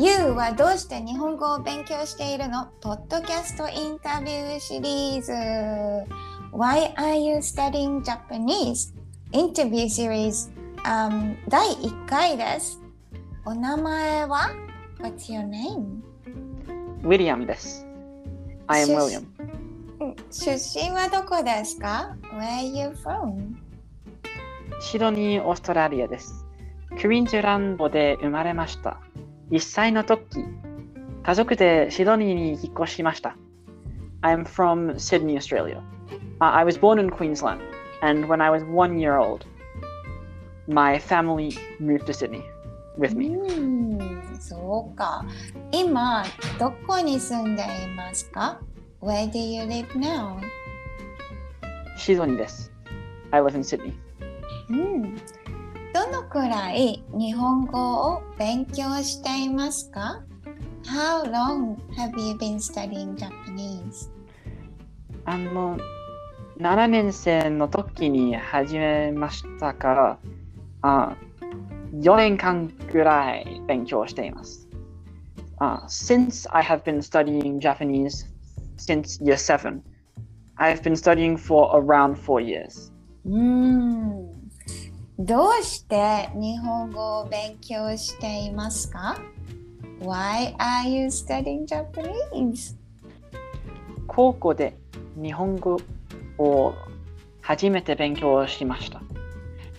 You はどうして日本語を勉強しているの？ポッドキャストインタビューシリーズ Why are you studying Japanese? インタビューシリーズ、um, 第1回です。お名前は？What's your name? ウィリアムです。I am 出 William. うん出身はどこですか ?Where are you from? シドニー、オーストラリアです。クイーンズランドで生まれました。1歳の時、家族でシドニーに引っ越しました。I am from Sydney, Australia. Uh, I was born in Queensland, and when I was one year old, my family moved to Sydney with me. うん、そうか。今、どこに住んでいますか ?Where do you live now? シドニーです。I live in Sydney. うん。 どのくらい日本語を勉強していますか ?How long have you been studying Japanese? あの、7年生の時に始めましたから、あ4年間くらい勉強しています。Uh, since I have been studying Japanese since year 7, I've been studying for around four years. うん。どうして日本語を勉強していますか ?Why are you studying Japanese? 高校で日本語を初めて勉強しました。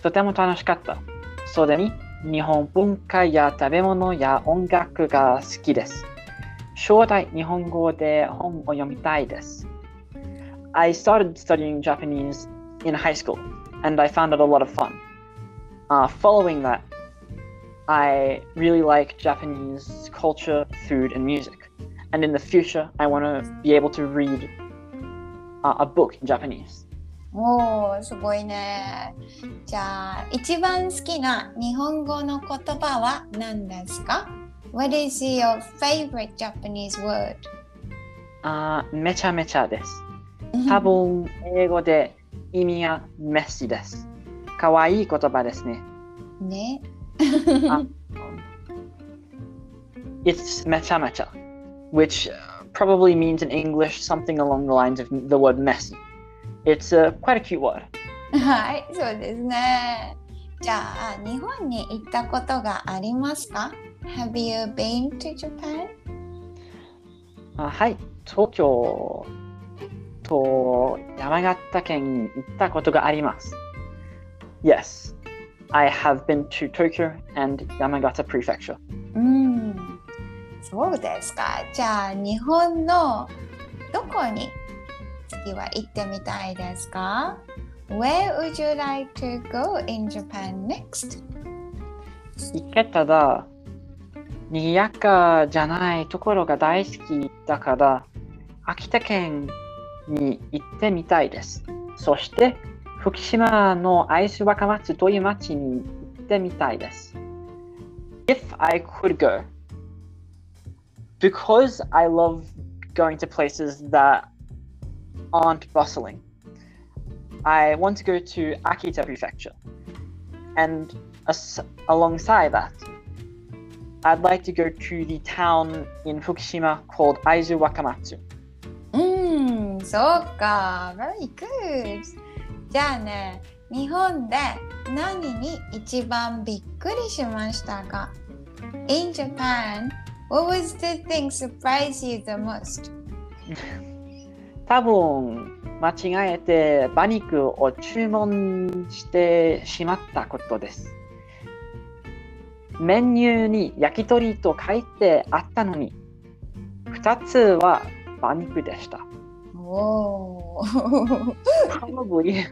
とても楽しかった。それに日本文化や食べ物や音楽が好きです。将来日本語で本を読みたいです。I started studying Japanese in high school and I found it a lot of fun. Uh, following that, I really like Japanese culture, food, and music. And in the future, I want to be able to read uh, a book in Japanese. おー、すごいね。じゃあ、一番好きな日本語の言葉は何ですか ?What is your favorite Japanese word? あーめちゃめちゃです。多分、英語で意味はメッシです。 かわいい言葉ですね。ね。あ It's めちゃめちゃ which uh, probably means in English something along the lines of the word messy. It's uh, quite a cute word. はい、そうですね。じゃあ、日本に行ったことがありますか ?Have you been to Japan? あはい、東京と山形県に行ったことがあります。Yes, I have been to Tokyo and Yamagata Prefecture. うん、そうですか。じゃあ、日本のどこに次は行ってみたいですか ?Where would you like to go in Japan next? 行けたら、賑やかじゃないところが大好きだから、秋田県に行ってみたいです。そして、福島の会津若松という町に行ってみたいです。If I could go, because I love going to places that aren't bustling, I want to go to Akita Prefecture. And as- alongside that, I'd like to go to the town in Fukushima called Aizu Wakamatsu. うん、そうか。Very good. じゃあね、日本で何に一番びっくりしましたか ?In Japan, what was the thing surprised you the most? 多分間違えて馬肉を注文してしまったことです。メニューに焼き鳥と書いてあったのに、2つは馬肉でした。おー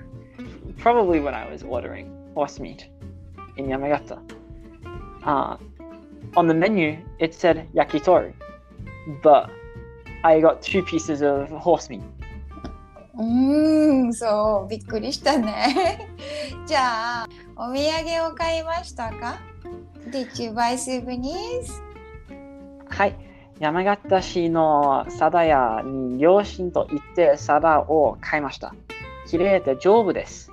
probably when I was ordering horse meat in Yamagata. Uh, on the menu it said yakitori, but I got two pieces of horse meat. うーん、そう、びっくりしたね。じゃあ、お土産を買いましたか ?Did you buy souvenirs? はい。山形市の皿屋に両親と行って皿を買いました。綺麗で丈夫です。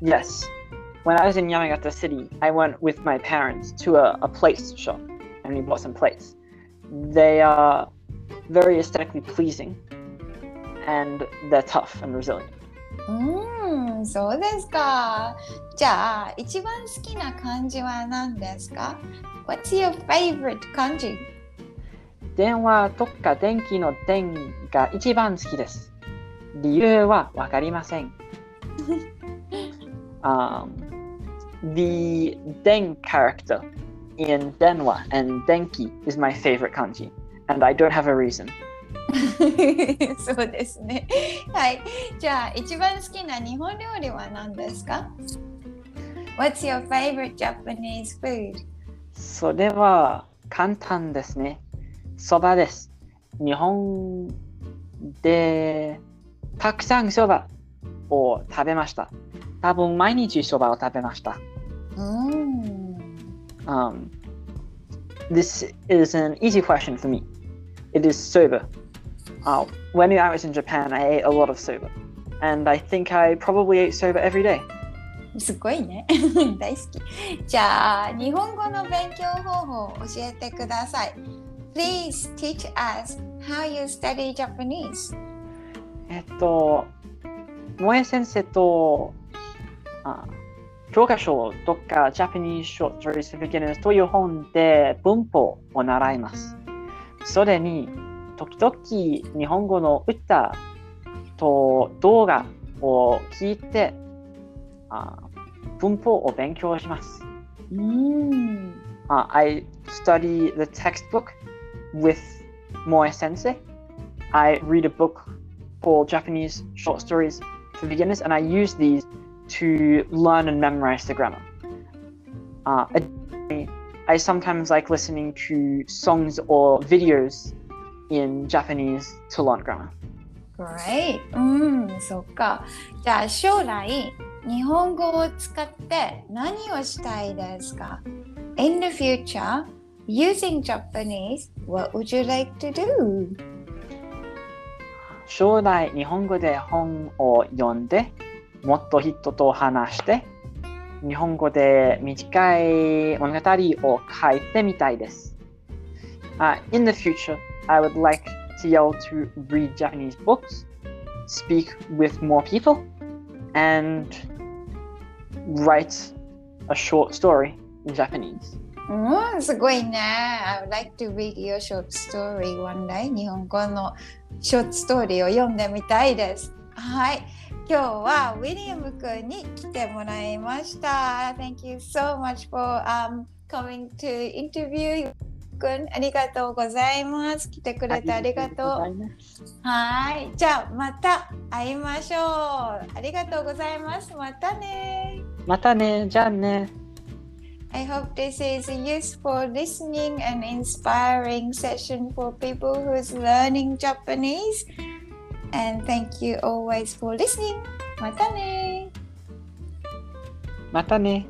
Yes. When I was in Yamagata City, I went with my parents to a, a place shop and we bought some plates. They are very aesthetically pleasing and they're tough and resilient. うーん、そうですか。じゃあ、一番好きな漢字は何ですか ?What's your favorite 漢字電話とか電気の電が一番好きです。理由はわかりません。 um, the den character in Denwa and Denki is my favorite kanji, and I don't have a reason. そうですね。はい。じゃあ、一番好きな日本料理は何ですか ?What's your favorite Japanese food? それは簡単ですね。そばです。日本でたくさんそばを食べました。多分毎日そばを食べました。うーん。 Um, this is an easy question for me. It is soba. Uh, when I was in Japan, I ate a lot of soba. And I think I probably ate soba every day. すごいね。大好き。じゃあ、日本語の勉強方法を教えてください。Please teach us how you study Japanese. えっと、萌え先生と、 あ教科書とか Japanese Short Stories for Beginners という本で文法を習います。それに、時々日本語の歌と動画を聞いて、あ文法を勉強します。うーん。Uh, I study the textbook with Moe Sensei. I read a book called Japanese Short Stories for Beginners, and I use these to learn and memorize the grammar. Uh, additionally, I sometimes like listening to songs or videos in Japanese to learn grammar. Great. うん、そっか。じゃあ将来、日本語を使って何をしたいですか ?In the future, using Japanese, what would you like to do? 将来日本語で本を読んで もっと人と話して日本語で短い物語を書いてみたいです。Uh, in the future, I would like to be able to read Japanese books, speak with more people, and write a short story in Japanese. うん、すごいね。I would like to read your short story one day. 日本語のショートストーリーを読んでみたいです。はい。今日はウィリアム君に来てもらいました。Thank you so much for、um, coming to interview 君。ありがとうございます。来てくれてありがとう。はい。じゃあまた会いましょう。ありがとうございます。またね。またね、じゃあね。I hope this is a useful listening and inspiring session for people who's learning Japanese. And thank you always for listening. またね。またね。